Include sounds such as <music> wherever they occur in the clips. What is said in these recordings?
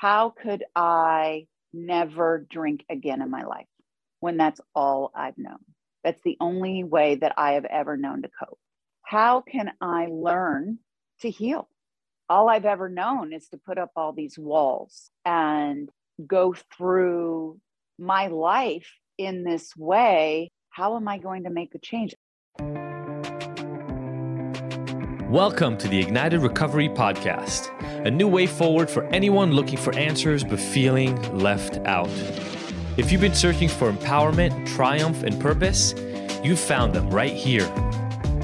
how could I never drink again in my life when that's all I've known? That's the only way that I have ever known to cope. How can I learn to heal? All I've ever known is to put up all these walls and go through my life in this way. How am I going to make a change? Welcome to the Ignited Recovery Podcast, a new way forward for anyone looking for answers but feeling left out. If you've been searching for empowerment, triumph, and purpose, you've found them right here.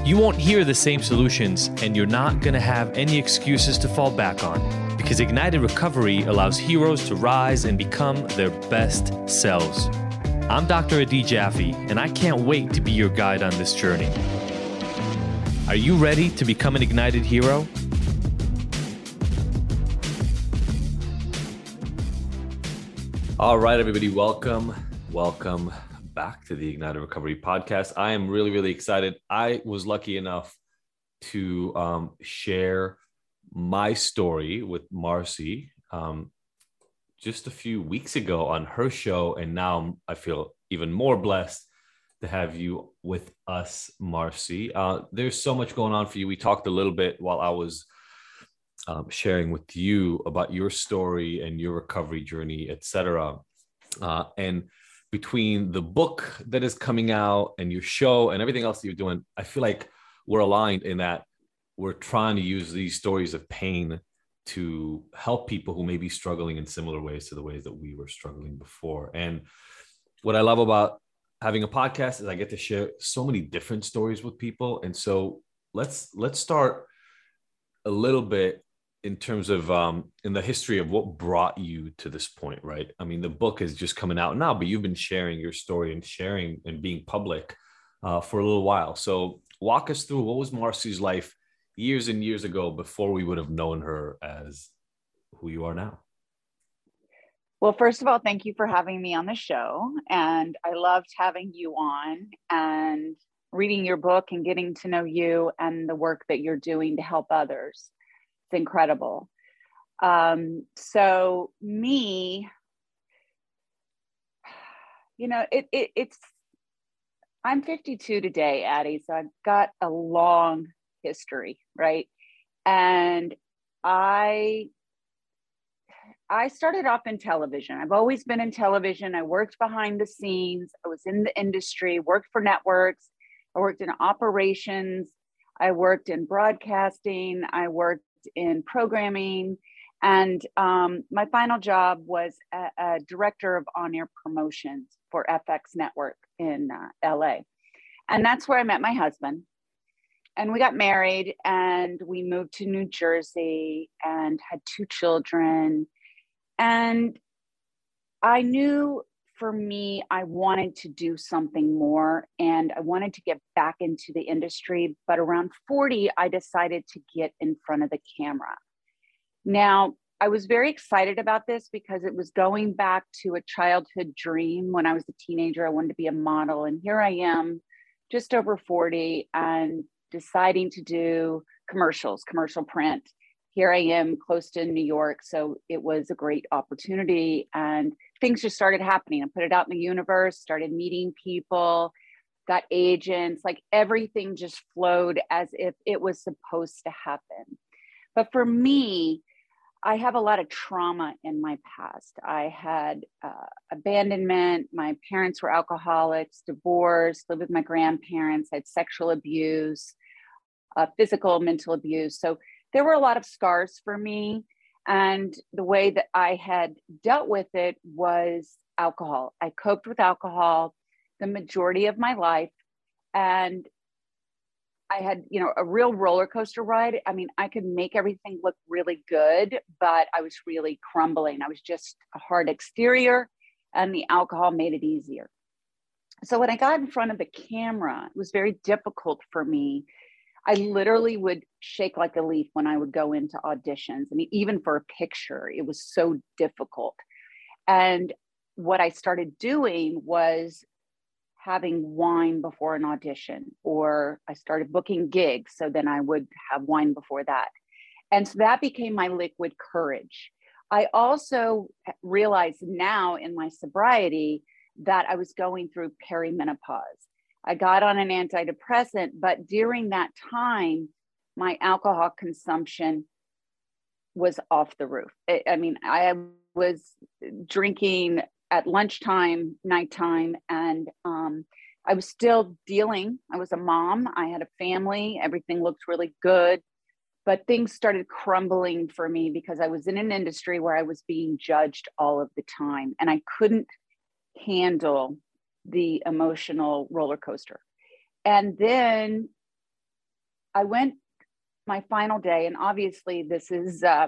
You won't hear the same solutions, and you're not going to have any excuses to fall back on because Ignited Recovery allows heroes to rise and become their best selves. I'm Dr. Adi Jaffe, and I can't wait to be your guide on this journey. Are you ready to become an ignited hero? All right, everybody, welcome. Welcome back to the Ignited Recovery podcast. I am really, really excited. I was lucky enough to um, share my story with Marcy um, just a few weeks ago on her show. And now I feel even more blessed to have you with us, Marcy. Uh, there's so much going on for you. We talked a little bit while I was um, sharing with you about your story and your recovery journey, etc. Uh, and between the book that is coming out and your show and everything else that you're doing, I feel like we're aligned in that we're trying to use these stories of pain to help people who may be struggling in similar ways to the ways that we were struggling before. And what I love about having a podcast is I get to share so many different stories with people. And so let's let's start a little bit in terms of um, in the history of what brought you to this point, right? I mean, the book is just coming out now, but you've been sharing your story and sharing and being public uh, for a little while. So walk us through what was Marcy's life years and years ago before we would have known her as who you are now. Well, first of all, thank you for having me on the show. And I loved having you on and reading your book and getting to know you and the work that you're doing to help others. It's incredible. Um, so, me, you know, it, it, it's, I'm 52 today, Adi. So I've got a long history, right? And I I started off in television. I've always been in television. I worked behind the scenes. I was in the industry, worked for networks. I worked in operations. I worked in broadcasting. I worked in programming. And um, my final job was a, a, director of on air promotions for FX Network in uh, LA. And that's where I met my husband. And we got married and we moved to New Jersey and had two children and I knew for me, I wanted to do something more and I wanted to get back into the industry. But around 40, I decided to get in front of the camera. Now, I was very excited about this because it was going back to a childhood dream. When I was a teenager, I wanted to be a model. And here I am, just over 40, and deciding to do commercials, commercial print here I am close to New York. So it was a great opportunity. And things just started happening. I put it out in the universe, started meeting people, got agents, like everything just flowed as if it was supposed to happen. But for me, I have a lot of trauma in my past. I had uh, abandonment. My parents were alcoholics, divorced, lived with my grandparents, I had sexual abuse, uh, physical, mental abuse. So there were a lot of scars for me. And the way that I had dealt with it was alcohol. I coped with alcohol the majority of my life. And I had, you know, a real roller coaster ride. I mean, I could make everything look really good, but I was really crumbling. I was just a hard exterior, and the alcohol made it easier. So when I got in front of the camera, it was very difficult for me I literally would shake like a leaf when I would go into auditions. I mean, even for a picture, it was so difficult. And what I started doing was having wine before an audition, or I started booking gigs. So then I would have wine before that. And so that became my liquid courage. I also realized now in my sobriety that I was going through perimenopause. I got on an antidepressant, but during that time, my alcohol consumption was off the roof. I mean, I was drinking at lunchtime, nighttime, and um, I was still dealing. I was a mom, I had a family, everything looked really good. But things started crumbling for me because I was in an industry where I was being judged all of the time and I couldn't handle the emotional roller coaster. And then I went my final day, and obviously, this is uh,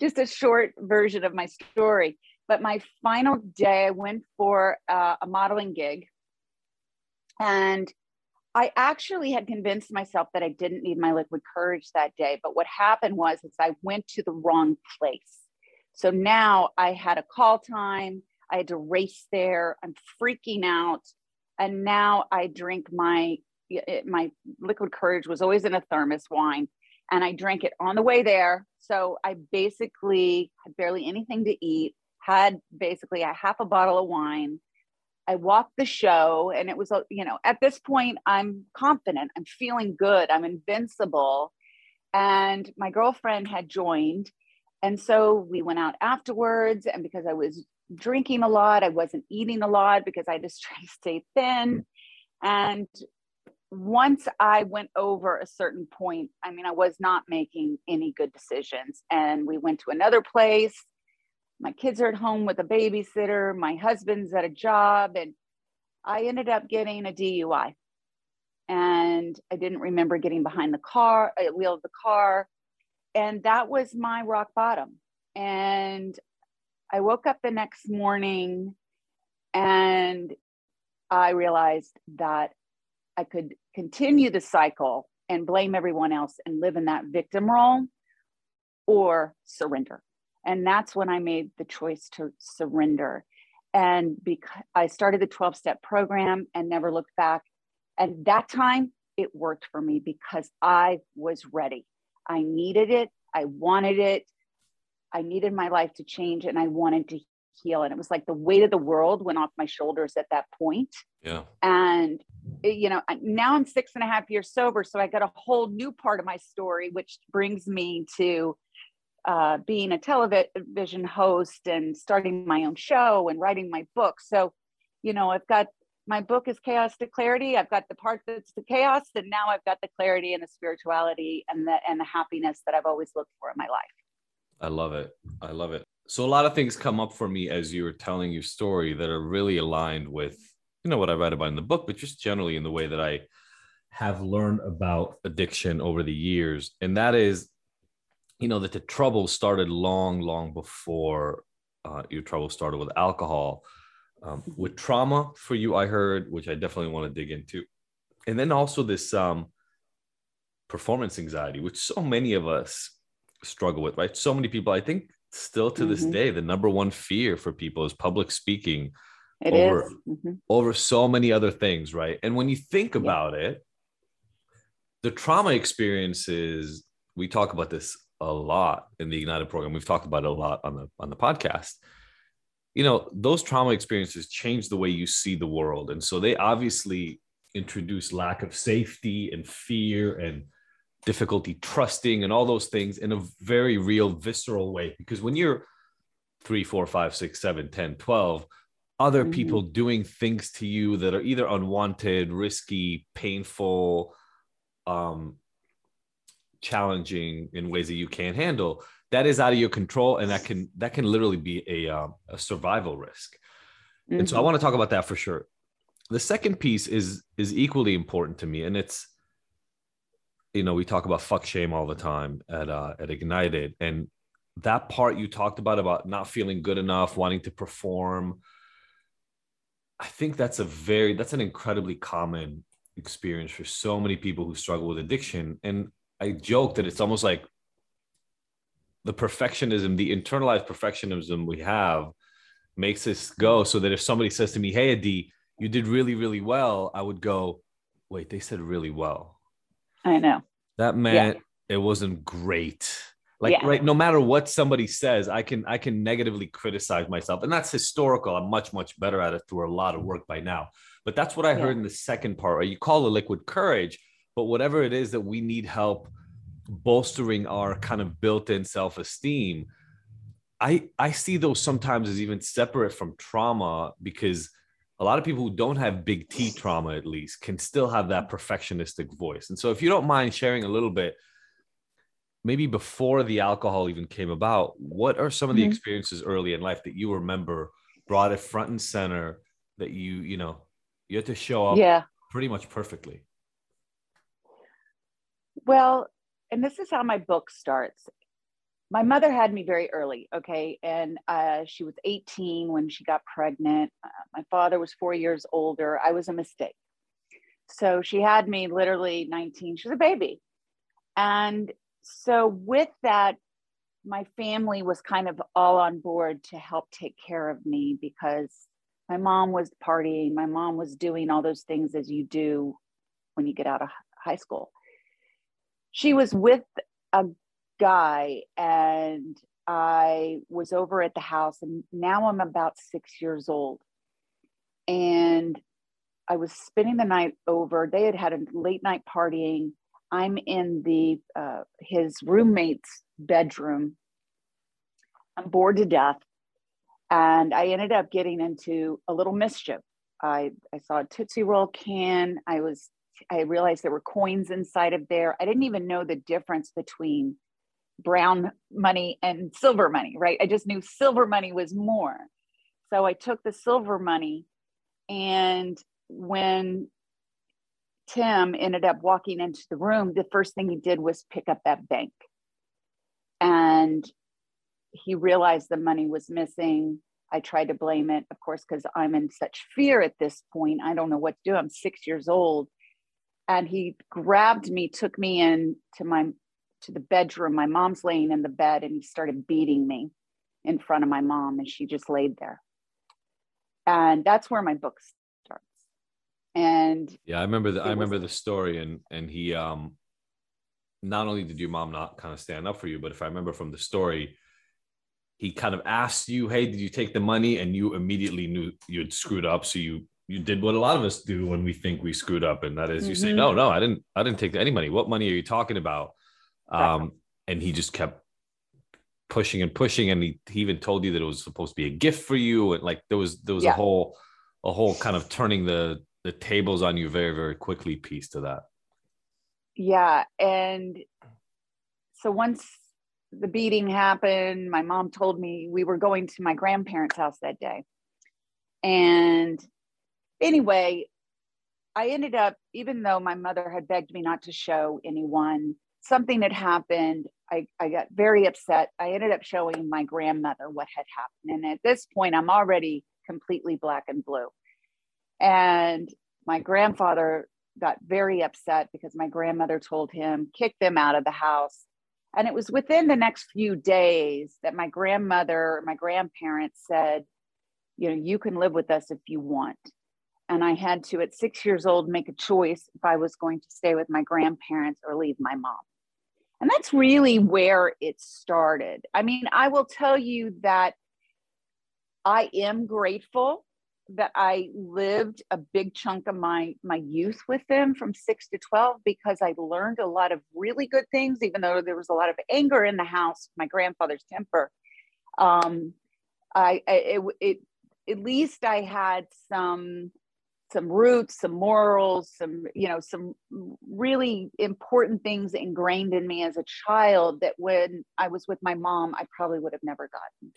just a short version of my story. But my final day, I went for uh, a modeling gig. And I actually had convinced myself that I didn't need my liquid courage that day. But what happened was is I went to the wrong place. So now I had a call time. I had to race there. I'm freaking out. And now I drink my my liquid courage was always in a thermos wine and I drank it on the way there. So I basically had barely anything to eat, had basically a half a bottle of wine. I walked the show and it was, uh, you know, at this point, I'm confident, I'm feeling good, I'm invincible. And my girlfriend had joined. And so we went out afterwards. And because I was drinking a lot. I wasn't eating a lot because I just try to <laughs> stay thin. And once I went over a certain point, I mean, I was not making any good decisions. And we went to another place. My kids are at home with a babysitter. My husband's at a job. And I ended up getting a DUI. And I didn't remember getting behind the car, uh, wheel of the car. And that was my rock bottom. And I woke up the next morning and I realized that I could continue the cycle and blame everyone else and live in that victim role or surrender. And that's when I made the choice to surrender. And because I started the 12 step program and never looked back. And that time it worked for me because I was ready. I needed it. I wanted it. I needed my life to change and I wanted to heal. And it was like the weight of the world went off my shoulders at that point. Yeah. And, eh, you know, now I'm six and a half years sober. So I got a whole new part of my story, which brings me to uh, being a television host and starting my own show and writing my book. So, you know, I've got my book is chaos to clarity. I've got the part that's the chaos, and now I've got the clarity and the spirituality and the and the happiness that I've always looked for in my life. I love it. I love it. So a lot of things come up for me as you were telling your story that are really aligned with, you know, what I write about in the book, but just generally in the way that I have learned about addiction over the years. And that is, you know, that the trouble started long, long before uh, your trouble started with alcohol. Um, with trauma for you, I heard, which I definitely want to dig into. And then also this um, performance anxiety, which so many of us struggle with, right? So many people, I think still to mm-hmm. this day, the number one fear for people is public speaking it over, mm-hmm. over so many other things, right? And when you think about yeah. it, the trauma experiences, we talk about this a lot in the Ignited program. We've talked about it a lot on the on the podcast. You know, those trauma experiences change the way you see the world. And so they obviously introduce lack of safety and fear and difficulty trusting and all those things in a very real visceral way because when you're three four five six seven ten twelve other mm-hmm. people doing things to you that are either unwanted risky painful um challenging in ways that you can't handle that is out of your control and that can that can literally be a um, a survival risk mm-hmm. and so i mm-hmm. want to talk about that for sure the second piece is is equally important to me and it's you know, we talk about fuck shame all the time at uh, at Ignited, and that part you talked about about not feeling good enough, wanting to perform. I think that's a very that's an incredibly common experience for so many people who struggle with addiction. And I joke that it's almost like the perfectionism, the internalized perfectionism we have makes us go so that if somebody says to me, Hey Adi, you did really, really well, I would go, Wait, they said really well I know. That meant yeah. it wasn't great. like Yeah. right no matter what somebody says i can i can negatively criticize myself and that's historical i'm much much better at it through a lot of work by now but that's what i Yeah. heard in the second part right? you call it liquid courage but whatever it is that we need help bolstering our kind of built-in self-esteem i i see those sometimes as even separate from trauma because a lot of people who don't have big T trauma, at least, can still have that perfectionistic voice. And so, if you don't mind sharing a little bit, maybe before the alcohol even came about, what are some of the Mhm. experiences early in life that you remember brought it front and center that you, you know, you had to show up Yeah. pretty much perfectly? Well, and this is how my book starts. My mother had me very early, okay, and uh, she was 18 when she got pregnant. Uh, my father was four years older. I was a mistake. So she had me literally 19. She was a baby. And so, with that, my family was kind of all on board to help take care of me because my mom was partying. My mom was doing all those things as you do when you get out of high school she was with a guy and I was over at the house and now I'm about 6 years old. And I was spending the night over. They had had a late night partying. I'm in the uh, his roommate's bedroom. I'm bored to death and I ended up getting into a little mischief. I I saw a Tootsie Roll can. I was I realized there were coins inside of there. I didn't even know the difference between brown money and silver money, right? I just knew silver money was more. So I took the silver money. And when Tim ended up walking into the room, the first thing he did was pick up that bank. And he realized the money was missing. I tried to blame it, of course, because I'm in such fear at this point. I don't know what to do. I'm six years old and he grabbed me took me in to my to the bedroom my mom's laying in the bed and he started beating me in front of my mom and she just laid there and that's where my book starts and Yeah, I remember the, I was- remember the story, and and he um, not only did your mom not kind of stand up for you, but if I remember from the story, he kind of asked you, "Hey, did you take the money?" And you immediately knew you'd screwed up, so you you did what a lot of us do when we think we screwed up, and that is you say, Mhm. "No, no, I didn't, I didn't take any money. What money are you talking about?" Um, and he just kept pushing and pushing, and he, he even told you that it was supposed to be a gift for you, and like there was there was a whole a whole kind of turning the the tables on you very very quickly piece to that. yeah and so once the beating happened my mom told me we were going to my grandparents house that day. And anyway i ended up even though my mother had begged me not to show anyone something had happened. I, I got very upset. I ended up showing my grandmother what had happened. And at this point i'm already completely black and blue. And my grandfather got very upset because my grandmother told him kick them out of the house. And it was within the next few days that my grandmother my grandparents said you know you can live with us if you want. And i had to at six years old make a choice if i was going to stay with my grandparents or leave my mom and that's really where it started. I mean i will tell you that i am grateful that I lived a big chunk of my my youth with them from 6 to 12 because I learned a lot of really good things even though there was a lot of anger in the house my grandfather's temper. Um I, I it, it at least I had some some roots some morals some you know some really important things ingrained in me as a child that when I was with my mom I probably would have never gotten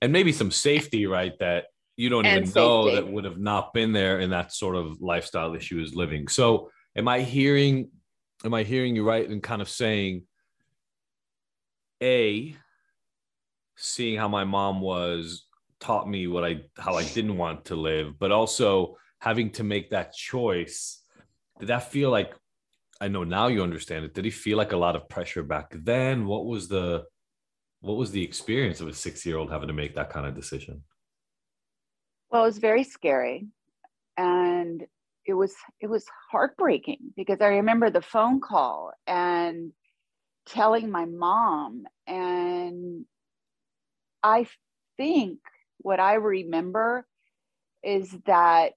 and maybe some safety, right? That you don't And even know that would have not been there in that sort of lifestyle that she was living. So, am I hearing, am I hearing you right in kind of saying, a, seeing how my mom was taught me what I how I didn't want to live, but also having to make that choice. Did that feel like? I know now you understand it. Did he feel like a lot of pressure back then? What was the what was the experience of a six year old having to make that kind of decision? Well, it was very scary. And it was it was heartbreaking because I remember the phone call and telling my mom. And I think what I remember is that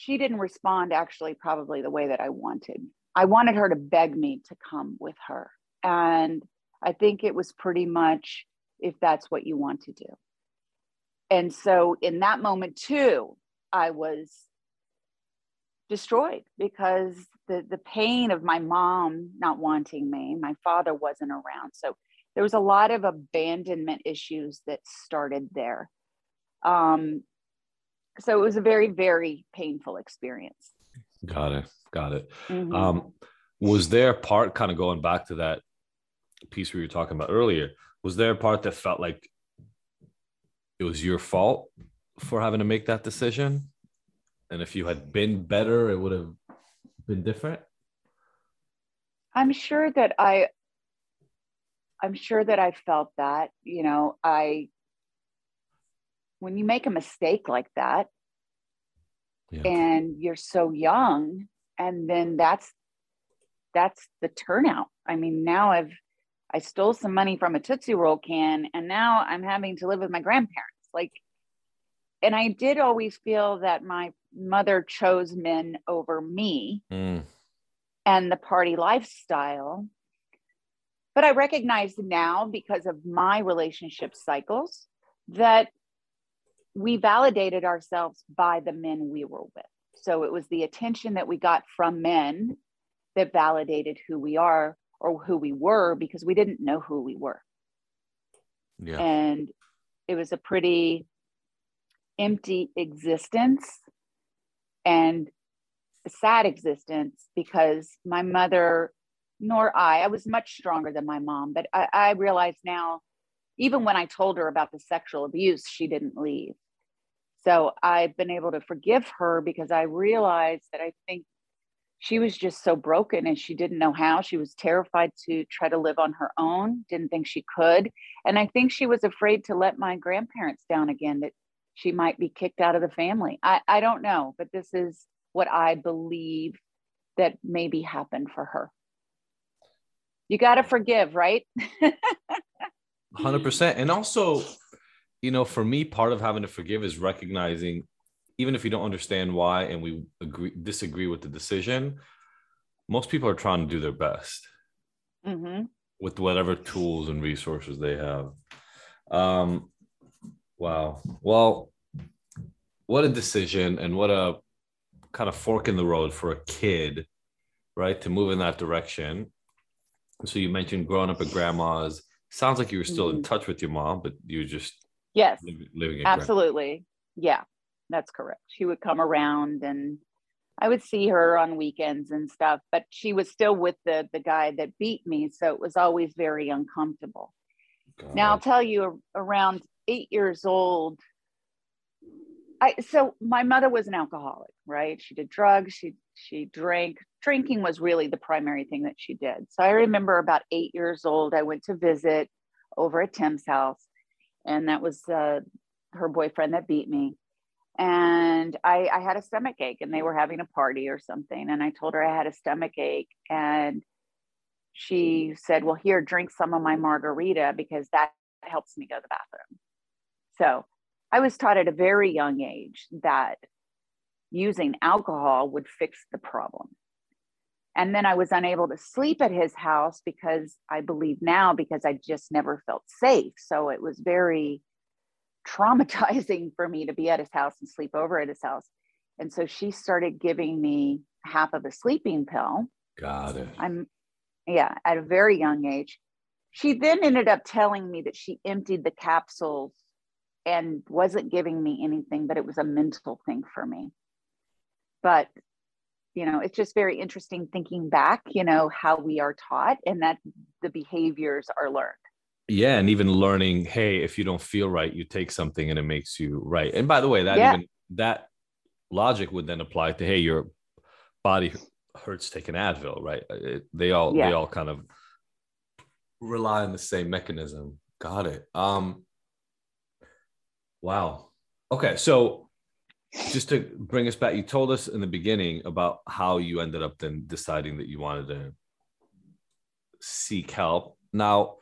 she didn't respond actually probably the way that I wanted. I wanted her to beg me to come with her. And I think it was pretty much if that's what you want to do. And so in that moment too, I was destroyed because the the pain of my mom not wanting me, my father wasn't around. So there was a lot of abandonment issues that started there. Um, so it was a very, very painful experience. Got it. Got it. Mm-hmm. Um, was there a part kind of going back to that piece we were talking about earlier? Was there a part that felt like it was your fault for having to make that decision? And if you had been better, it would have been different? I'm sure that I I'm sure that I felt that, you know, I when you make a mistake like that yeah. and you're so young and then that's that's the turnout. I mean, now I've I stole some money from a Tootsie Roll can and now I'm having to live with my grandparents. Like and I did always feel that my mother chose men over me mm. and the party lifestyle. But I recognize now because of my relationship cycles that we validated ourselves by the men we were with. So it was the attention that we got from men that validated who we are or who we were because we didn't know who we were. Yeah. And it was a pretty empty existence and a sad existence because my mother nor I, I was much stronger than my mom, but I, I realize now even when I told her about the sexual abuse, she didn't leave. So I've been able to forgive her because I realized that I think she was just so broken and she didn't know how. She was terrified to try to live on her own, didn't think she could. And I think she was afraid to let my grandparents down again, that she might be kicked out of the family. I, I don't know, but this is what I believe that maybe happened for her. You got to forgive, right? <laughs> 100%. And also, you know, for me, part of having to forgive is recognizing, even if you don't understand why and we agree disagree with the decision, most people are trying to do their best mm-hmm. with whatever tools and resources they have. Um, wow. Well, what a decision and what a kind of fork in the road for a kid, right, to move in that direction. So you mentioned growing up at grandma's. Sounds like you were still mm-hmm. in touch with your mom, but you were just yes, living absolutely, yeah, that's correct. She would come around, and I would see her on weekends and stuff. But she was still with the the guy that beat me, so it was always very uncomfortable. God. Now I'll tell you, around eight years old, I so my mother was an alcoholic, right? She did drugs, she she drank. Drinking was really the primary thing that she did. So I remember about eight years old, I went to visit over at Tim's house, and that was uh, her boyfriend that beat me. And I, I had a stomach ache, and they were having a party or something. And I told her I had a stomach ache, and she said, "Well, here, drink some of my margarita because that helps me go to the bathroom." So I was taught at a very young age that using alcohol would fix the problem. And then I was unable to sleep at his house because I believe now because I just never felt safe. So it was very traumatizing <laughs> for me to be at his house and sleep over at his house. And so she started giving me half of a sleeping pill. Got it. I'm, yeah, at a very young age. She then ended up telling me that she emptied the capsules and wasn't giving me anything, but it was a mental thing for me. But, you know, it's just very interesting thinking back, you know, how we are taught and that the behaviors are learned. Yeah. And even learning, hey, if you don't feel right, you take something and it makes you right. And by the way, that yeah. even that logic would then apply to, hey, your body hurts, take an Advil, right? It, they all, yeah. they all kind of rely on the same mechanism. Got it. Um, Wow. Okay. So just to bring us back, you told us in the beginning about how you ended up then deciding that you wanted to seek help. Now,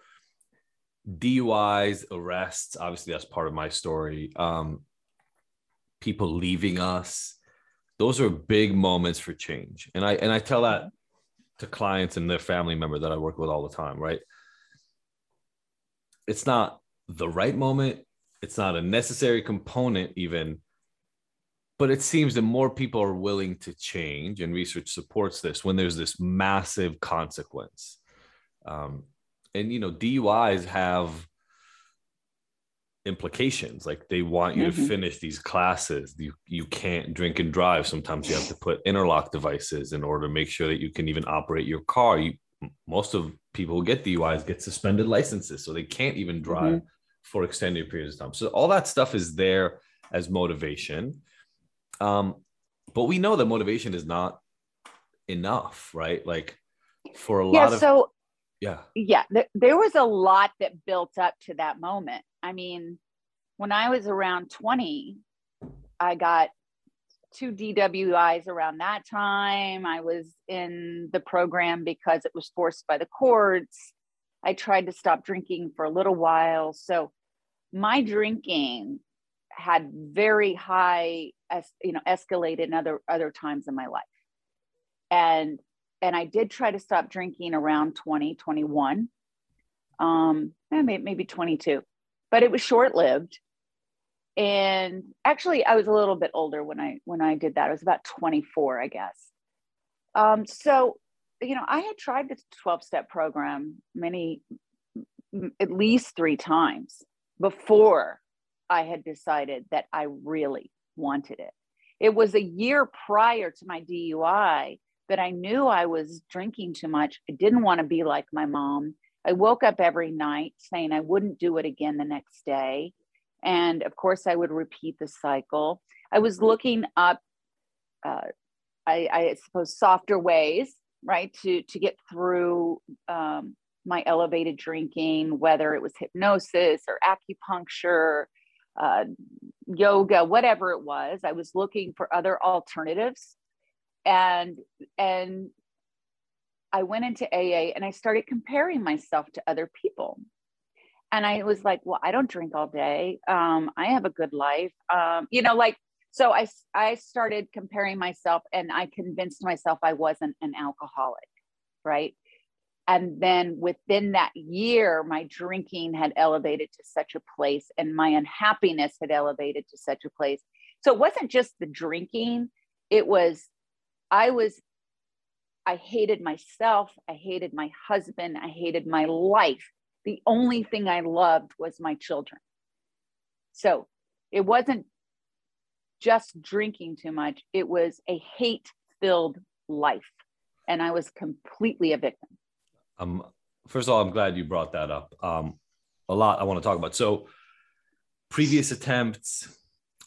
DUIs, arrests, obviously that's part of my story. Um, people leaving us, those are big moments for change. And I and I tell that to clients and their family member that I work with all the time, right? It's not the right moment, it's not a necessary component even but it seems that more people are willing to change and research supports this when there's this massive consequence. Um, and you know duis have implications. Like they want you mm-hmm. to finish these classes. You, you can't drink and drive. Sometimes you have to put interlock devices in order to make sure that you can even operate your car. You most of people who get duis get suspended licenses so they can't even drive mm-hmm. for extended periods of time. So all that stuff is there as motivation um, but we know that motivation is not enough, right? Like for a yeah, lot of so yeah, yeah, th- there was a lot that built up to that moment. I mean, when I was around 20, I got two DWIs around that time. I was in the program because it was forced by the courts. I tried to stop drinking for a little while. So my drinking had very high as you know escalated in other other times in my life. And and i did try to stop drinking around 20 21 um eh, maybe, maybe 22 but it was short lived and actually i was a little bit older when i when i did that. I was about 24 i guess. Um so you know i had tried the 12 step program many at least three times before I had decided that I really wanted it. It was a year prior to my DUI that I knew I was drinking too much. I didn't want to be like my mom. I woke up every night saying I wouldn't do it again the next day. And of course, I would repeat the cycle. I was looking up, uh, I, I, suppose, softer ways, right, to, to get through um, my elevated drinking, whether it was hypnosis or acupuncture uh, yoga, whatever it was. I was looking for other alternatives, and and I went into AA and I started comparing myself to other people. And I was like, well, I don't drink all day. Um, I have a good life. Um, you know, like so I I started comparing myself and I convinced myself I wasn't an alcoholic, right? And then within that year my drinking had elevated to such a place and my unhappiness had elevated to such a place. So it wasn't just the drinking. It was i was i hated myself. I hated my husband. I hated my life. The only thing i loved was my children. So it wasn't just drinking too much. It was a hate filled life. And i was completely a victim um, first of all, I'm glad you brought that up. Um, a lot I want to talk about. So, previous attempts.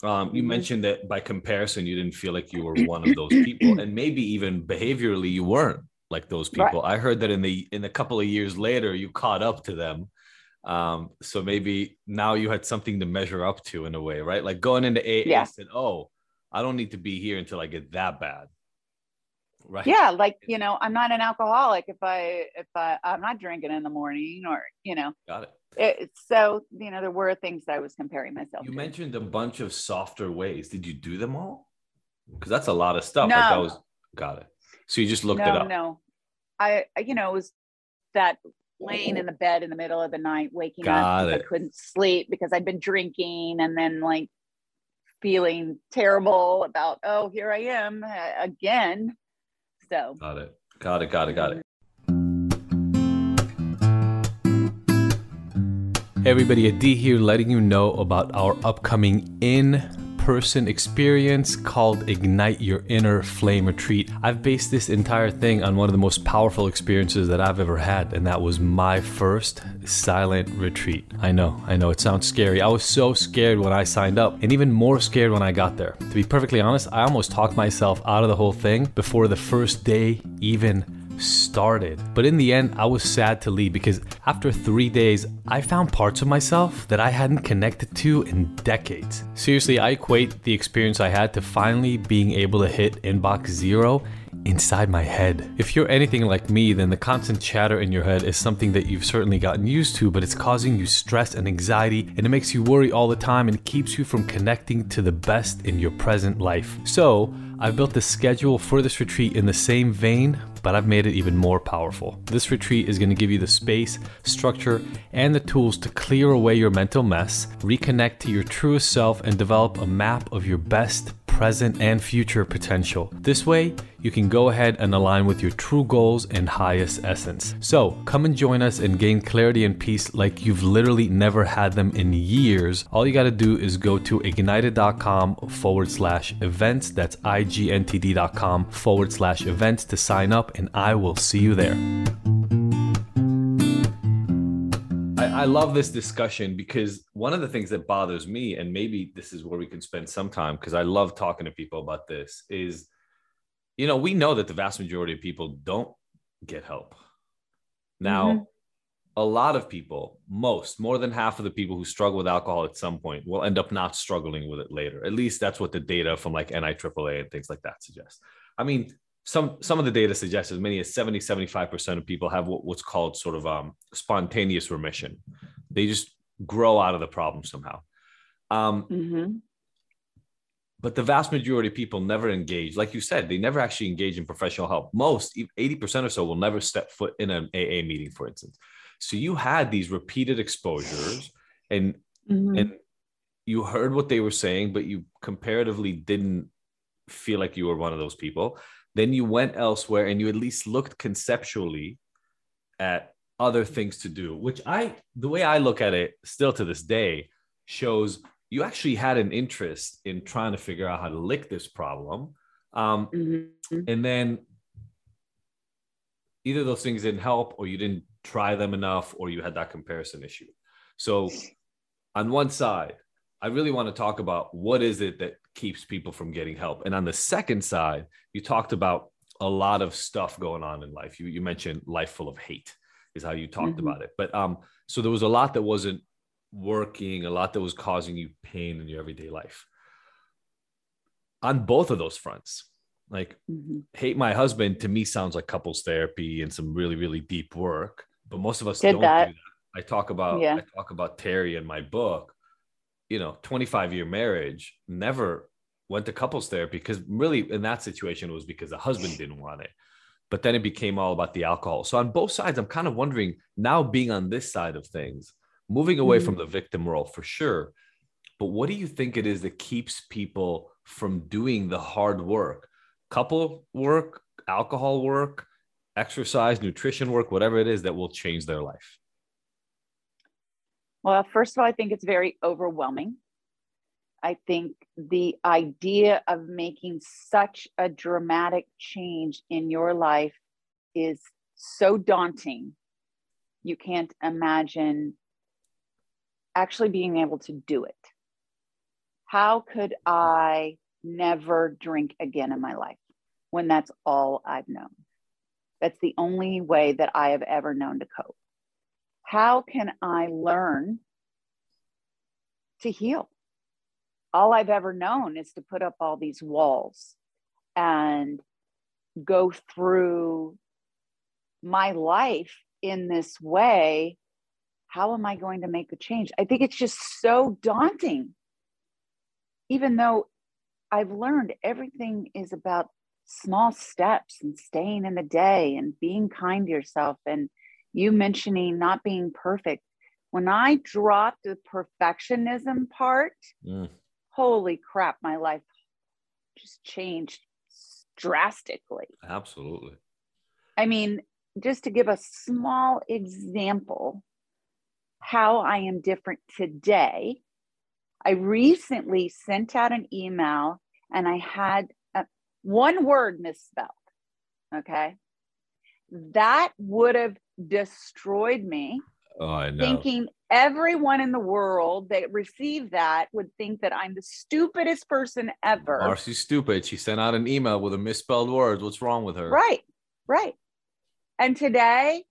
Um, you mm-hmm. mentioned that by comparison, you didn't feel like you were one of those people, and maybe even behaviorally, you weren't like those people. Right. I heard that in the in a couple of years later, you caught up to them. Um, so maybe now you had something to measure up to in a way, right? Like going into AA, yeah. said, "Oh, I don't need to be here until I get that bad." Right. Yeah like you know i'm not an alcoholic if i if i i'm not drinking in the morning or you know. Got it. It, so you know there were things that i was comparing myself you to. mentioned a bunch of softer ways. Did you do them all? Because that's a lot of stuff. No. like that was got it. So you just looked no, it up. no. I you know it was that laying in the bed in the middle of the night waking got up i couldn't sleep because i'd been drinking and then like feeling terrible about oh here i am uh, again so got it. Got it. Got it. Got it. Hey everybody, Adi here letting you know about our upcoming in person experience called Ignite Your Inner Flame Retreat. I've based this entire thing on one of the most powerful experiences that I've ever had, and that was my first silent retreat. I know, I know, it sounds scary. I was so scared when I signed up, and even more scared when I got there. To be perfectly honest, I almost talked myself out of the whole thing before the first day even started. But in the end, I was sad to leave because after three days, I found parts of myself that I hadn't connected to in decades. Seriously, I equate the experience I had to finally being able to hit inbox zero inside my head. If you're anything like me, then the constant chatter in your head is something that you've certainly gotten used to, but it's causing you stress and anxiety, and it makes you worry all the time and keeps you from connecting to the best in your present life. So, I've built the schedule for this retreat in the same vein, but I've made it even more powerful. This retreat is going to give you the space, structure, and the tools to clear away your mental mess, reconnect to your truest self, and develop a map of your best present, and future potential. This way, you can go ahead and align with your true goals and highest essence. So, come and join us and gain clarity and peace like you've literally never had them in years. All you got to do is go to ignited.com forward slash events. That's igntd.com forward slash events to sign up, and I will see you there. I love this discussion because one of the things that bothers me, and maybe this is where we can spend some time because I love talking to people about this, is you know, we know that the vast majority of people don't get help. Now, mm-hmm. a lot of people, most, more than half of the people who struggle with alcohol at some point will end up not struggling with it later. At least that's what the data from like NIAAA and things like that suggest. I mean, some some of the data suggests as many as 70 75% of people have what, what's called sort of um, spontaneous remission. They just grow out of the problem somehow. Um, mm-hmm. but the vast majority of people never engage like you said they never actually engage in professional help. Most 80% or so will never step foot in an aa meeting for instance. So you had these repeated exposures and mm-hmm. and you heard what they were saying but you comparatively didn't feel like you were one of those people then you went elsewhere and you at least looked conceptually at other things to do, which I, the way I look at it still to this day, shows you actually had an interest in trying to figure out how to lick this problem. Um, mm-hmm. And then either those things didn't help or you didn't try them enough or you had that comparison issue. So, on one side, I really want to talk about what is it that keeps people from getting help. And on the second side, you talked about a lot of stuff going on in life. You, you mentioned life full of hate is how you talked mm-hmm. about it. But um, so there was a lot that wasn't working, a lot that was causing you pain in your everyday life. On both of those fronts, like mm-hmm. hate my husband to me sounds like couples therapy and some really, really deep work. But most of us Did don't that. do that. I talk about yeah. I talk about Terry in my book you know 25 year marriage never went to couples therapy because really in that situation it was because the husband didn't want it. But then it became all about the alcohol. So on both sides i'm kind of wondering now being on this side of things moving away mm-hmm. from the victim role for sure but what do you think it is that keeps people from doing the hard work? Couple work alcohol work exercise nutrition work whatever it is that will change their life well, first of all, I think it's very overwhelming. I think the idea of making such a dramatic change in your life is so daunting. You can't imagine actually being able to do it. How could I never drink again in my life when that's all I've known? That's the only way that I have ever known to cope how can I learn to heal? All I've ever known is to put up all these walls and go through my life in this way. How am I going to make a change? I think it's just so daunting. Even though I've learned everything is about small steps and staying in the day and being kind to yourself and you mentioning not being perfect. When I dropped the perfectionism part, mm. holy crap, my life just changed drastically. Absolutely. I mean, just to give a small example how I am different today, I recently sent out an email and I had a, one word misspelled. Okay. That would have destroyed me. Oh, I know. Thinking everyone in the world that received that would think that I'm the stupidest person ever. Marcy's stupid. She sent out an email with a misspelled word. What's wrong with her? Right, right. And today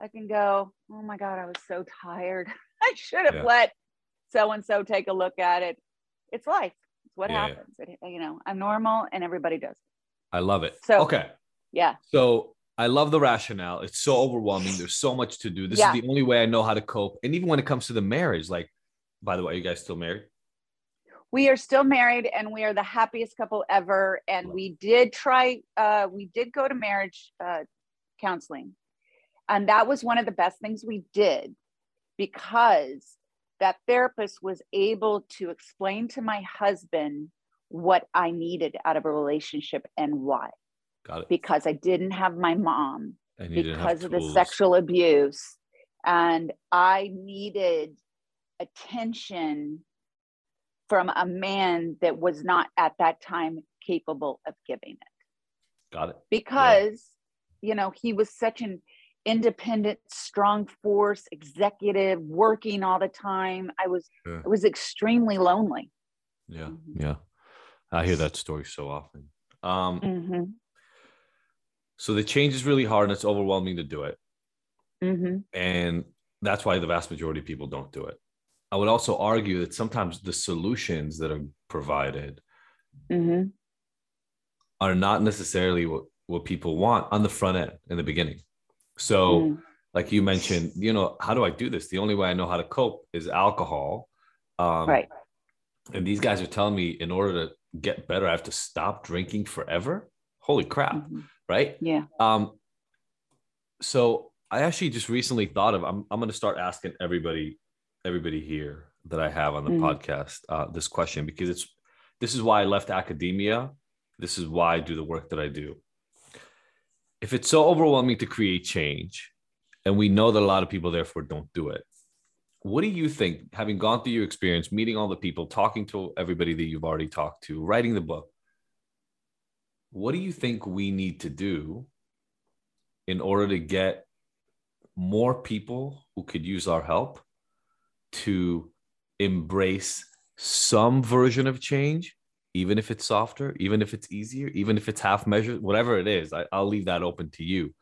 I can go, oh my God, I was so tired. <laughs> I should have Yeah. let so and so take a look at it. It's life. It's what Yeah. happens. It, you know, I'm normal and everybody does. I love it. So- okay. Yeah. So I love the rationale. It's so overwhelming. There's so much to do. This Yeah. is the only way I know how to cope. And even when it comes to the marriage, like, by the way, are you guys still married? we are still married and we are the happiest couple ever and Love we did try uh, we did go to marriage uh, counseling and that was one of the best things we did because that therapist was able to explain to my husband what i needed out of a relationship and why Got it. because i didn't have my mom And you didn't have because of the sexual abuse and i needed attention from a man that was not at that time capable of giving it Got it. because you know he was such an independent strong force executive working all the time i was Yeah. i was extremely lonely Yeah. Mhm. Yeah. I hear that story so often. Um, hmm so the change is really hard and it's overwhelming to do it. hmm And that's why the vast majority of people don't do it. I would also argue that sometimes the solutions that are provided hmm are not necessarily what, what people want on the front end in the beginning. So, Mm. like you mentioned, you know, how do I do this? The only way I know how to cope is alcohol. Um, right And these guys are telling me in order to get better, I have to stop drinking forever. Holy crap. Mhm. Right. yeah Um, so I actually just recently thought of I'm I'm gonna start asking everybody, everybody here that I have on the Mhm. podcast uh, this question because it's this is why I left academia. This is why I do the work that I do. If it's so overwhelming to create change, and we know that a lot of people therefore don't do it, what do you think, having gone through your experience, meeting all the people, talking to everybody that you've already talked to, writing the book, what do you think we need to do in order to get more people who could use our help to embrace some version of change, even if it's softer, even if it's easier, even if it's half measured, whatever it is, I, I'll leave that open to you.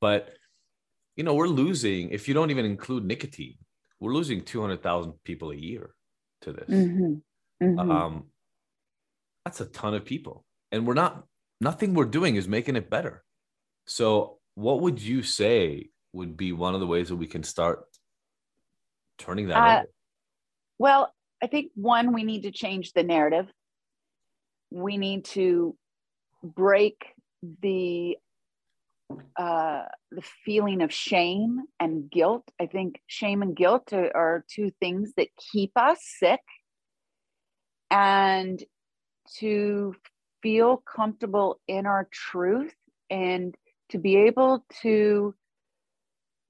But, you know, we're losing, if you don't even include nicotine, we're losing 200,000 people a year to this. hmm hmm Um, that's a ton of people. And we're not, nothing we're doing is making it better. So, what would you say would be one of the ways that we can start turning that Uh? Well, I think one, we need to change the narrative. We need to break the uh, the feeling of shame and guilt. I think shame and guilt are, are two things that keep us sick, and to feel comfortable in our truth and to be able to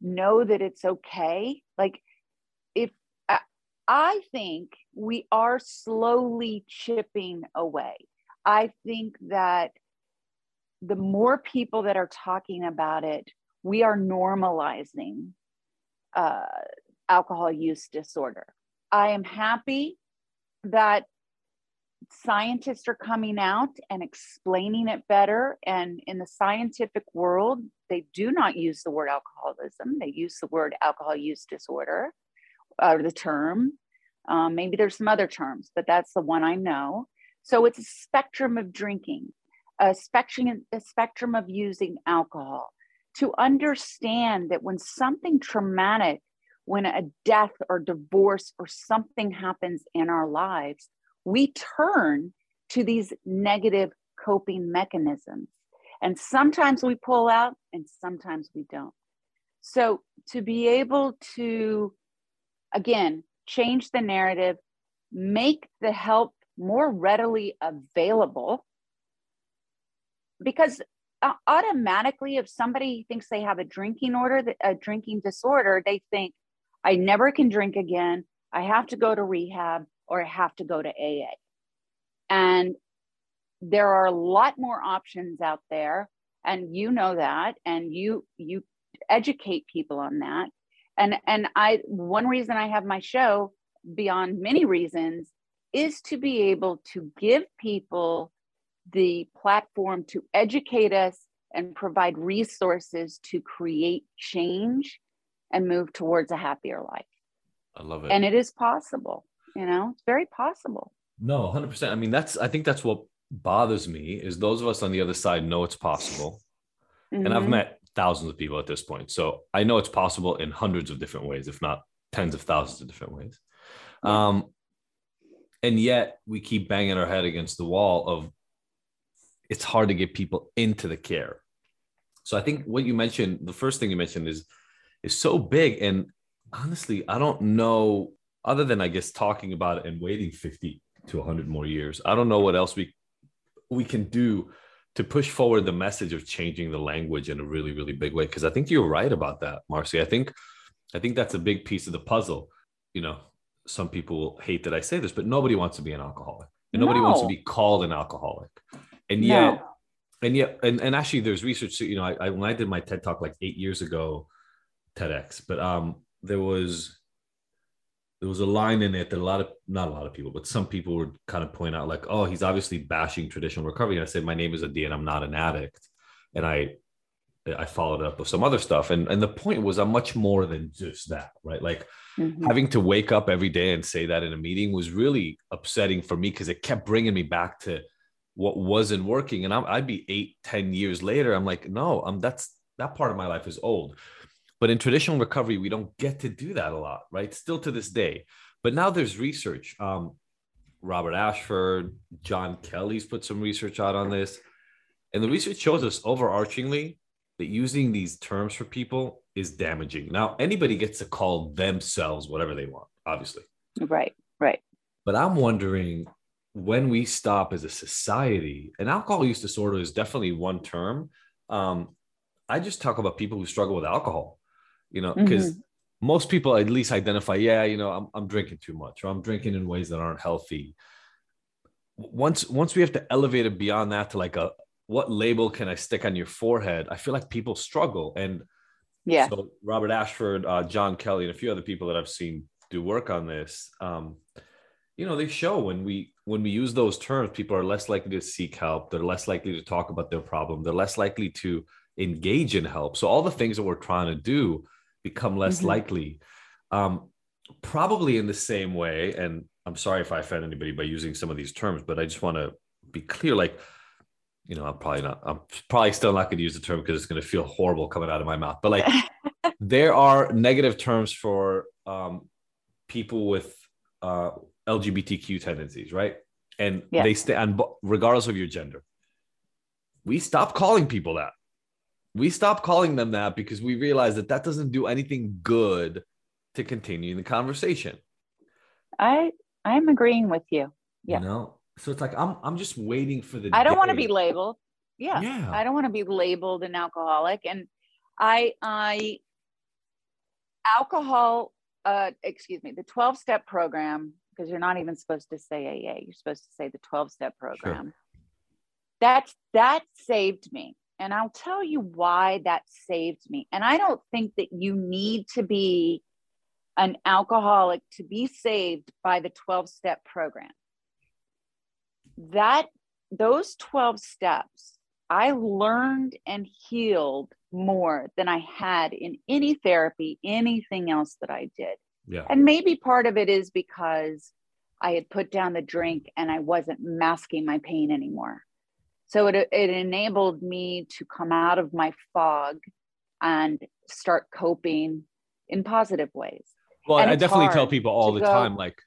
know that it's okay. Like if I- think we are slowly chipping away. I think that the more people that are talking about it, we are normalizing uh, alcohol use disorder. I am happy that scientists are coming out and explaining it better. And in the scientific world, they do not use the word alcoholism, they use the word alcohol use disorder or the term. Um, maybe there's some other terms, but that's the one I know. So it's a spectrum of drinking, a spectrum, a spectrum of using alcohol. To understand that when something traumatic, when a death or divorce or something happens in our lives, we turn to these negative coping mechanisms. And sometimes we pull out and sometimes we don't. So to be able to, again, change the narrative, make the help more readily available. Because uh, automatically, if somebody thinks they have a drinking order, a drinking disorder, they think, I never can drink again. I have to go to rehab or I have to go to AA. And there are a lot more options out there. And you know that. And you you educate people on that. And and I one reason I have my show, beyond many reasons, is to be able to give people the platform to educate us and provide resources to create change and move towards a happier life. I love it. And it is possible, you know, it's very possible. No, 100%. I mean, that's, I think that's what bothers me is those of us on the other side know it's possible. Mm-hmm. And I've mm-hmm. met thousands of people at this point. So I know it's possible in hundreds of different ways, if not tens of thousands of different ways. Um, and yet we keep banging our head against the wall of it's hard to get people into the care. So I think what you mentioned, the first thing you mentioned is is so big. And honestly, I don't know, other than I guess talking about it and waiting 50 to 100 more years, I don't know what else we we can do to push forward the message of changing the language in a really, really big way. Because I think you're right about that, Marcy. I think I think that's a big piece of the puzzle. You know, some people hate that I say this, but nobody wants to be an alcoholic. And nobody no. wants to be called an alcoholic. And yet, no. and yet, and, and actually there's research, you know, I, I, when I did my TED talk like eight years ago, TEDx, but um, there was, there was a line in it that a lot of, not a lot of people, but some people would kind of point out like, oh, he's obviously bashing traditional recovery. And I said, my name is Adi and I'm not an addict. And I, I followed up with some other stuff. And, and the point was I'm much more than just that, right? Like mm-hmm. having to wake up every day and say that in a meeting was really upsetting for me because it kept bringing me back to what wasn't working. And i would be eight, ten years later. I'm like, no, I'm that's that part of my life is old. But in traditional recovery, we don't get to do that a lot, right? Still to this day. But now there's research. Um, Robert Ashford, John Kelly's put some research out on this. And the research shows us overarchingly that using these terms for people is damaging. Now, anybody gets to call themselves whatever they want, obviously. Right, right. But I'm wondering when we stop as a society, and alcohol use disorder is definitely one term. Um, I just talk about people who struggle with alcohol, you know, because mm-hmm. most people at least identify, yeah, you know, I'm, I'm drinking too much or I'm drinking in ways that aren't healthy. Once once we have to elevate it beyond that to like a what label can I stick on your forehead? I feel like people struggle. And yeah, so Robert Ashford, uh, John Kelly, and a few other people that I've seen do work on this, um, you know, they show when we when we use those terms, people are less likely to seek help. They're less likely to talk about their problem. They're less likely to engage in help. So all the things that we're trying to do become less mm-hmm. likely. Um, probably in the same way, and I'm sorry if I offend anybody by using some of these terms, but I just want to be clear. Like you know, I'm probably not, I'm probably still not going to use the term because it's going to feel horrible coming out of my mouth. But like, <laughs> there are negative terms for um, people with uh, LGBTQ tendencies, right? And yeah. they stand, regardless of your gender. We stop calling people that. We stop calling them that because we realize that that doesn't do anything good to continue the conversation. I I'm agreeing with you. Yeah. You know, so it's like I'm I'm just waiting for the. I don't want to be labeled. Yeah. yeah. I don't want to be labeled an alcoholic, and I I alcohol. Uh, excuse me, the twelve step program because you're not even supposed to say AA. You're supposed to say the twelve step program. Sure. That's that saved me. And I'll tell you why that saved me. And I don't think that you need to be an alcoholic to be saved by the 12 step program that those 12 steps I learned and healed more than I had in any therapy, anything else that I did. Yeah. And maybe part of it is because I had put down the drink and I wasn't masking my pain anymore. So it, it enabled me to come out of my fog and start coping in positive ways. Well, and I definitely tell people all the go, time, like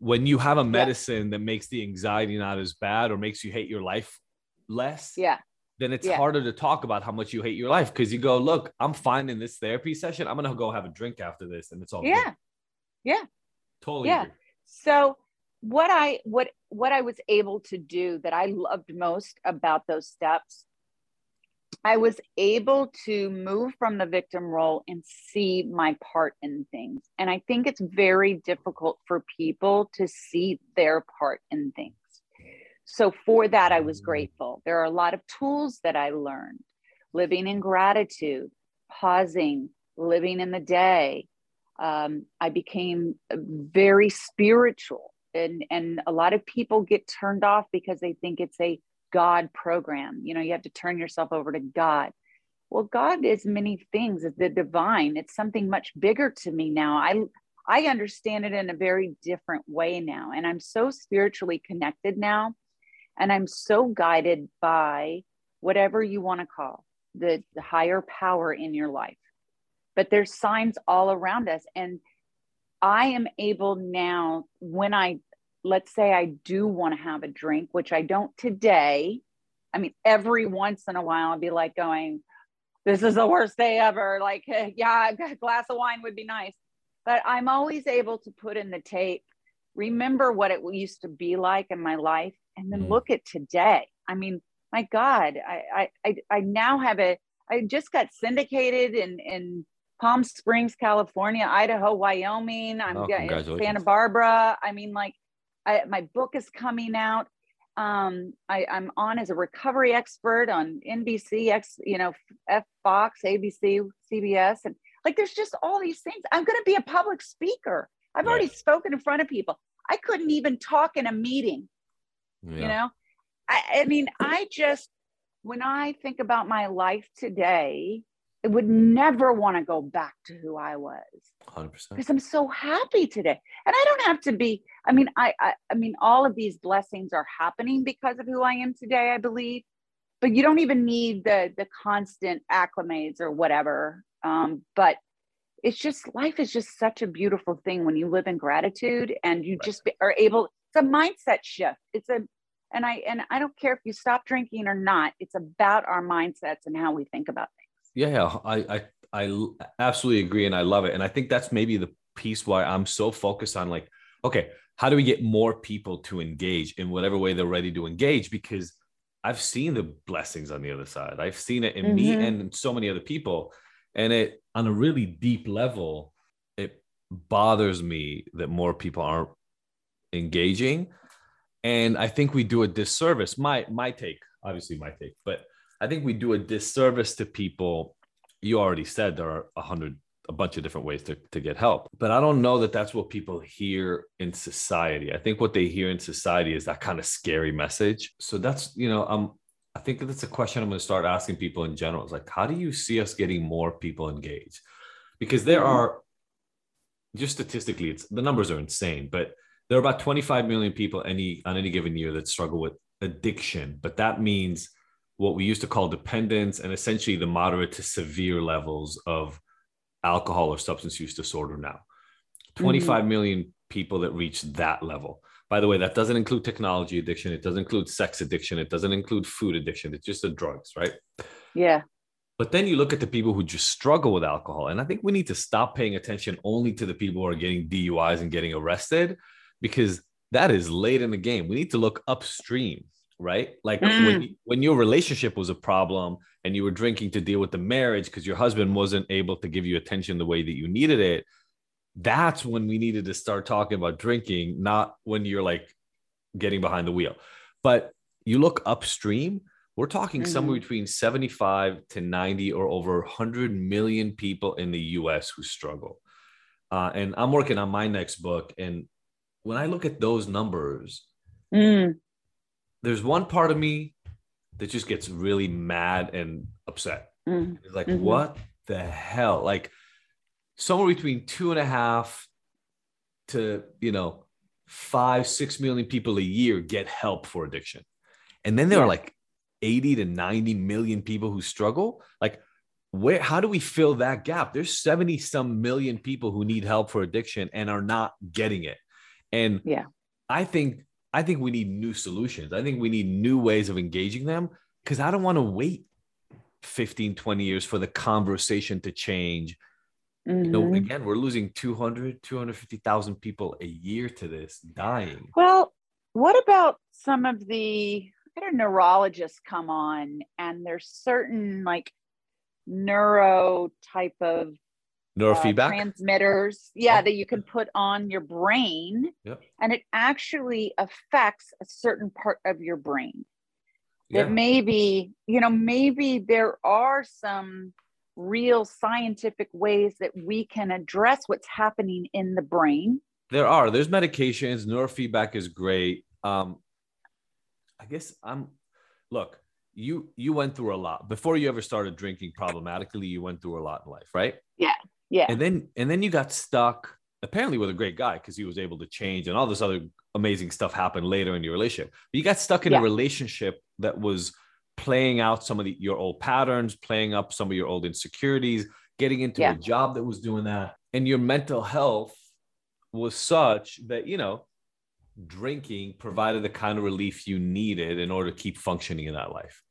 when you have a medicine yeah. that makes the anxiety not as bad or makes you hate your life less yeah then it's yeah. harder to talk about how much you hate your life because you go look i'm fine in this therapy session i'm gonna go have a drink after this and it's all yeah good. yeah totally yeah agree. so what i what what i was able to do that i loved most about those steps I was able to move from the victim role and see my part in things. And I think it's very difficult for people to see their part in things. So, for that, I was grateful. There are a lot of tools that I learned living in gratitude, pausing, living in the day. Um, I became very spiritual. And, and a lot of people get turned off because they think it's a God program. You know, you have to turn yourself over to God. Well, God is many things. It's the divine. It's something much bigger to me now. I I understand it in a very different way now. And I'm so spiritually connected now. And I'm so guided by whatever you want to call the, the higher power in your life. But there's signs all around us. And I am able now, when I, let's say I do want to have a drink, which I don't today. I mean, every once in a while, I'll be like going, this is the worst day ever. Like, <laughs> yeah, a glass of wine would be nice but I'm always able to put in the tape, remember what it used to be like in my life, and then mm. look at today. I mean, my God, I, I, I now have a, I just got syndicated in, in Palm Springs, California, Idaho, Wyoming. I'm oh, Santa Barbara. I mean, like, I, my book is coming out. Um, I, I'm on as a recovery expert on NBC, X, you know, F Fox, ABC, CBS, and like there's just all these things. I'm going to be a public speaker. I've already spoken in front of people. I couldn't even talk in a meeting. Yeah. You know, I, I mean, I just, when I think about my life today, I would never want to go back to who I was. 100%. Because I'm so happy today. And I don't have to be, I mean, I, I I mean, all of these blessings are happening because of who I am today, I believe. But you don't even need the the constant acclimates or whatever um, but it's just life is just such a beautiful thing when you live in gratitude and you right. just are able. It's a mindset shift. It's a and I and I don't care if you stop drinking or not. It's about our mindsets and how we think about things. Yeah, yeah, I I I absolutely agree and I love it. And I think that's maybe the piece why I'm so focused on like, okay, how do we get more people to engage in whatever way they're ready to engage? Because I've seen the blessings on the other side. I've seen it in mm-hmm. me and so many other people and it on a really deep level it bothers me that more people aren't engaging and i think we do a disservice my my take obviously my take but i think we do a disservice to people you already said there are a hundred a bunch of different ways to, to get help but i don't know that that's what people hear in society i think what they hear in society is that kind of scary message so that's you know i'm I think that's a question I'm going to start asking people in general. It's like, how do you see us getting more people engaged? Because there mm-hmm. are, just statistically, it's the numbers are insane, but there are about 25 million people any on any given year that struggle with addiction. But that means what we used to call dependence and essentially the moderate to severe levels of alcohol or substance use disorder now. Twenty-five mm-hmm. million people that reach that level. By the way, that doesn't include technology addiction. It doesn't include sex addiction. It doesn't include food addiction. It's just the drugs, right? Yeah. But then you look at the people who just struggle with alcohol. And I think we need to stop paying attention only to the people who are getting DUIs and getting arrested because that is late in the game. We need to look upstream, right? Like mm. when, when your relationship was a problem and you were drinking to deal with the marriage because your husband wasn't able to give you attention the way that you needed it that's when we needed to start talking about drinking, not when you're like getting behind the wheel. But you look upstream, we're talking mm-hmm. somewhere between 75 to 90 or over 100 million people in the US who struggle. Uh, and I'm working on my next book. And when I look at those numbers, mm. There's one part of me that just gets really mad and upset. Mm. Like, mm-hmm. what the hell? Like, somewhere between two and a half to you know five six million people a year get help for addiction and then there yeah. are like 80 to 90 million people who struggle like where how do we fill that gap there's 70 some million people who need help for addiction and are not getting it and yeah i think i think we need new solutions i think we need new ways of engaging them because i don't want to wait 15 20 years for the conversation to change Mm-hmm. You know, mm-hmm. again, we're losing 200, 250,000 people a year to this dying. Well, what about some of the I don't neurologists come on and there's certain like neuro type of neurofeedback uh, transmitters yeah that you can put on your brain yep. and it actually affects a certain part of your brain that yeah. maybe you know maybe there are some real scientific ways that we can address what's happening in the brain? There are. There's medications. Neurofeedback is great. Um, I guess I'm look, you you went through a lot before you ever started drinking problematically. You went through a lot in life, right? Yeah, yeah. And then and then you got stuck apparently with a great guy because he was able to change and all this other amazing stuff happened later in your relationship. But you got stuck in yeah. a relationship that was playing out some of the, your old patterns, playing up some of your old insecurities, getting into yeah. a job that was doing that, and your mental health was such that you know drinking provided the kind of relief you needed in order to keep functioning in that life.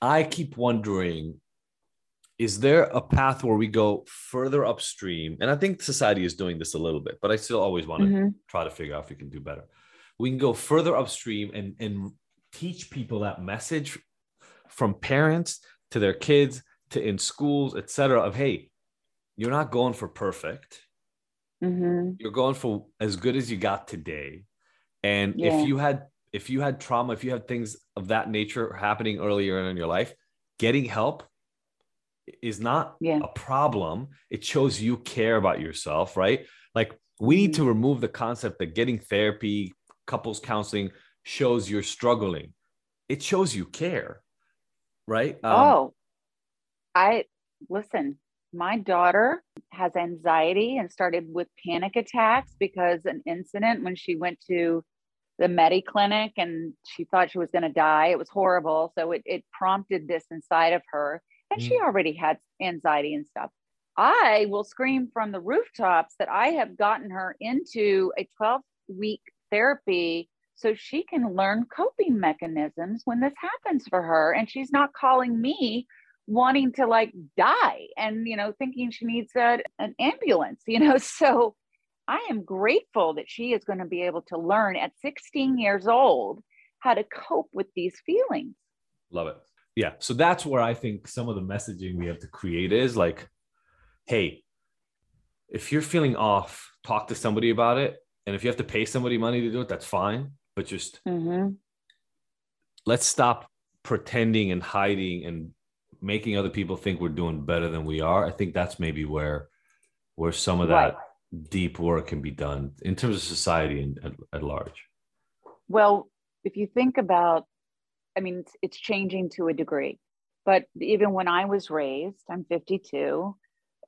I keep wondering is there a path where we go further upstream? And I think society is doing this a little bit, but I still always want to mm-hmm. try to figure out if we can do better. We can go further upstream and, and teach people that message from parents to their kids to in schools, etc. of hey, you're not going for perfect. Mm-hmm. You're going for as good as you got today. And yeah. if you had if you had trauma, if you had things of that nature happening earlier in your life, getting help is not yeah. a problem. It shows you care about yourself, right? Like we need to mm-hmm. remove the concept that getting therapy, couples counseling shows you're struggling. It shows you care, right? Um, oh, I listen. My daughter has anxiety and started with panic attacks because an incident when she went to the Medi clinic and she thought she was going to die. It was horrible. So it, it prompted this inside of her and mm. she already had anxiety and stuff. I will scream from the rooftops that I have gotten her into a 12 week therapy so she can learn coping mechanisms when this happens for her. And she's not calling me wanting to like die and, you know, thinking she needs a, an ambulance, you know. <laughs> So I am grateful that she is going to be able to learn at 16 years old how to cope with these feelings. Love it yeah so that's where i think some of the messaging we have to create is like hey if you're feeling off talk to somebody about it and if you have to pay somebody money to do it that's fine but just mm-hmm. let's stop pretending and hiding and making other people think we're doing better than we are i think that's maybe where where some of that right. deep work can be done in terms of society and at, at large well if you think about I mean, it's, it's changing to a degree. But even when I was raised, I'm 52,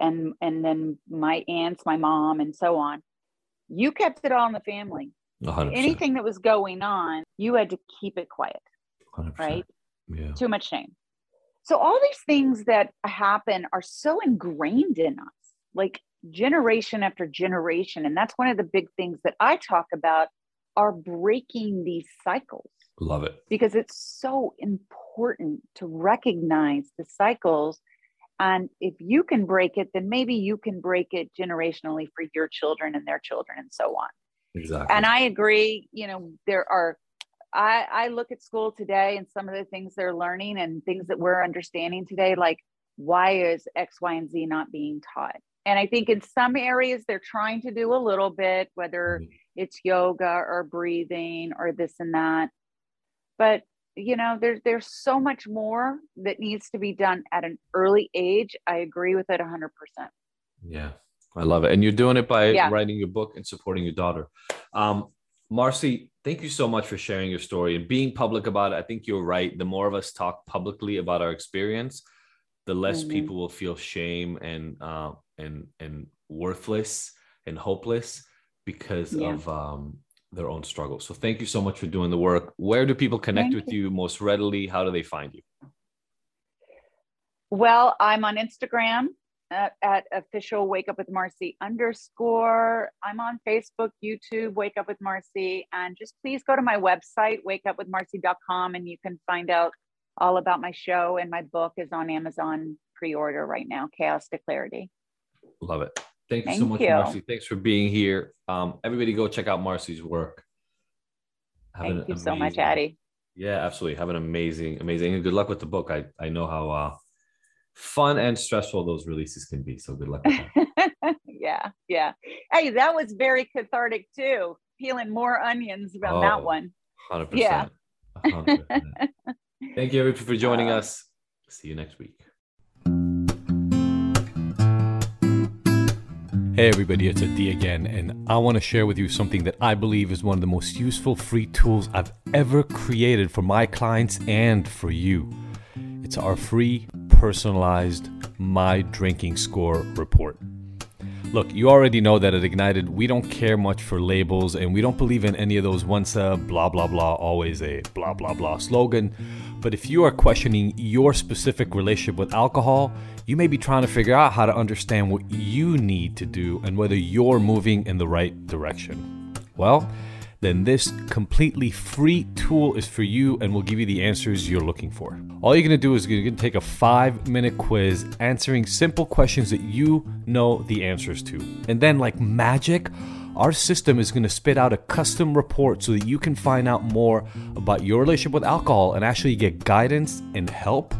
and and then my aunts, my mom, and so on, you kept it all in the family. 100%. Anything that was going on, you had to keep it quiet. 100%. Right? Yeah. Too much shame. So all these things that happen are so ingrained in us, like generation after generation. And that's one of the big things that I talk about are breaking these cycles. Love it. Because it's so important to recognize the cycles. And if you can break it, then maybe you can break it generationally for your children and their children and so on. Exactly. And I agree, you know, there are I, I look at school today and some of the things they're learning and things that we're understanding today, like why is X, Y, and Z not being taught? And I think in some areas they're trying to do a little bit, whether mm-hmm. it's yoga or breathing or this and that but you know there's there's so much more that needs to be done at an early age i agree with it 100% yeah i love it and you're doing it by yeah. writing your book and supporting your daughter um, marcy thank you so much for sharing your story and being public about it i think you're right the more of us talk publicly about our experience the less mm-hmm. people will feel shame and uh, and and worthless and hopeless because yeah. of um, their own struggles. So thank you so much for doing the work. Where do people connect thank with you. you most readily? How do they find you? Well, I'm on Instagram at, at, official wake up with Marcy underscore. I'm on Facebook, YouTube, wake up with Marcy. And just please go to my website, wakeupwithmarcy.com, and you can find out all about my show. And my book is on Amazon pre order right now, Chaos to Clarity. Love it. Thank you Thank so much, you. Marcy. Thanks for being here. Um, everybody go check out Marcy's work. Have Thank you amazing, so much, Adi. Yeah, absolutely. Have an amazing, amazing, and good luck with the book. I, I know how uh, fun and stressful those releases can be. So good luck. <laughs> yeah, yeah. Hey, that was very cathartic too. Peeling more onions about oh, that one. 100%. Yeah. 100%. <laughs> Thank you, everybody, for joining us. See you next week. Hey everybody, it's Adi again, and I want to share with you something that I believe is one of the most useful free tools I've ever created for my clients and for you. It's our free personalized My Drinking Score report. Look, you already know that at IGNTD, we don't care much for labels and we don't believe in any of those once a blah blah blah, always a blah blah blah slogan. But if you are questioning your specific relationship with alcohol, you may be trying to figure out how to understand what you need to do and whether you're moving in the right direction. Well, then this completely free tool is for you and will give you the answers you're looking for. All you're gonna do is you're gonna take a five minute quiz answering simple questions that you know the answers to. And then, like magic, our system is gonna spit out a custom report so that you can find out more about your relationship with alcohol and actually get guidance and help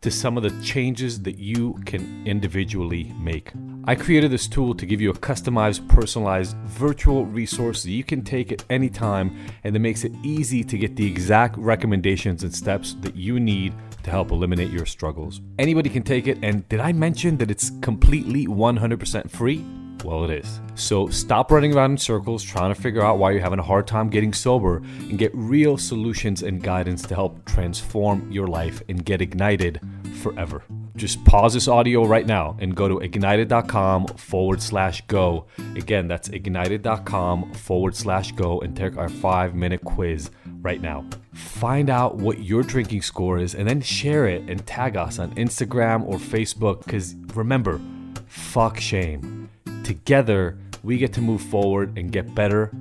to some of the changes that you can individually make. I created this tool to give you a customized, personalized virtual resource that you can take at any time and that makes it easy to get the exact recommendations and steps that you need to help eliminate your struggles. Anybody can take it, and did I mention that it's completely 100% free? Well, it is. So stop running around in circles trying to figure out why you're having a hard time getting sober and get real solutions and guidance to help transform your life and get ignited forever. Just pause this audio right now and go to igntd.com forward slash go. Again, that's igntd.com forward slash go and take our five minute quiz right now. Find out what your drinking score is and then share it and tag us on Instagram or Facebook because remember, fuck shame. Together, we get to move forward and get better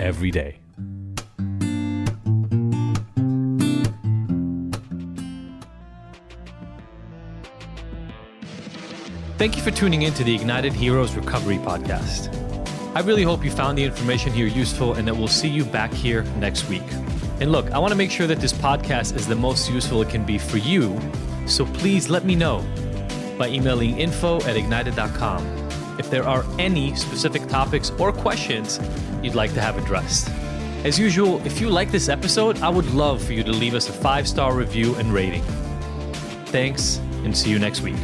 every day. Thank you for tuning in to the Ignited Heroes Recovery Podcast. I really hope you found the information here useful and that we'll see you back here next week. And look, I want to make sure that this podcast is the most useful it can be for you, so please let me know by emailing info at igntd.com if there are any specific topics or questions you'd like to have addressed. As usual, if you like this episode, I would love for you to leave us a five star review and rating. Thanks, and see you next week.